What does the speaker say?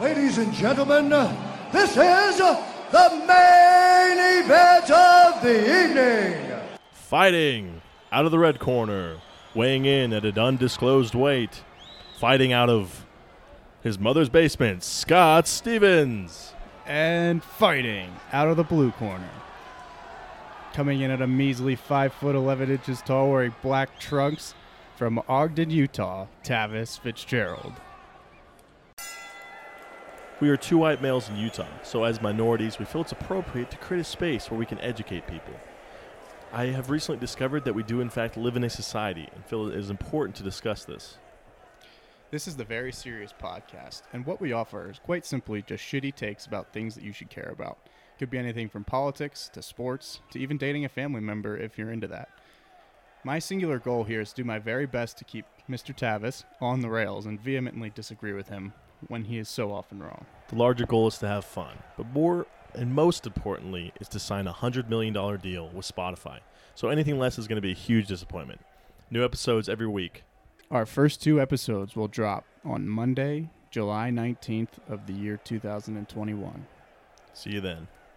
Ladies and gentlemen, this is the main event of the evening. Fighting out of the red corner, weighing in at an undisclosed weight, fighting out of his mother's basement, Scott Stevens. and fighting out of the blue corner. Coming in at a measly 5 foot 11 inches tall wearing black trunks from Ogden, Utah, Tavis Fitzgerald. We are two white males in Utah, so as minorities, we feel it's appropriate to create a space where we can educate people. I have recently discovered that we do, in fact, live in a society and feel it is important to discuss this. This is the Very Serious Podcast, and what we offer is quite simply just shitty takes about things that you should care about. It Could be anything from politics to sports to even dating a family member if you're into that. My singular goal here is to do my very best to keep Mr. Tavis on the rails and vehemently disagree with him when he is so often wrong. The larger goal is to have fun, but more and most importantly is to sign a $100 million deal with Spotify. So anything less is going to be a huge disappointment. New episodes every week. Our first two episodes will drop on Monday, July 19th of the year 2021. See you then.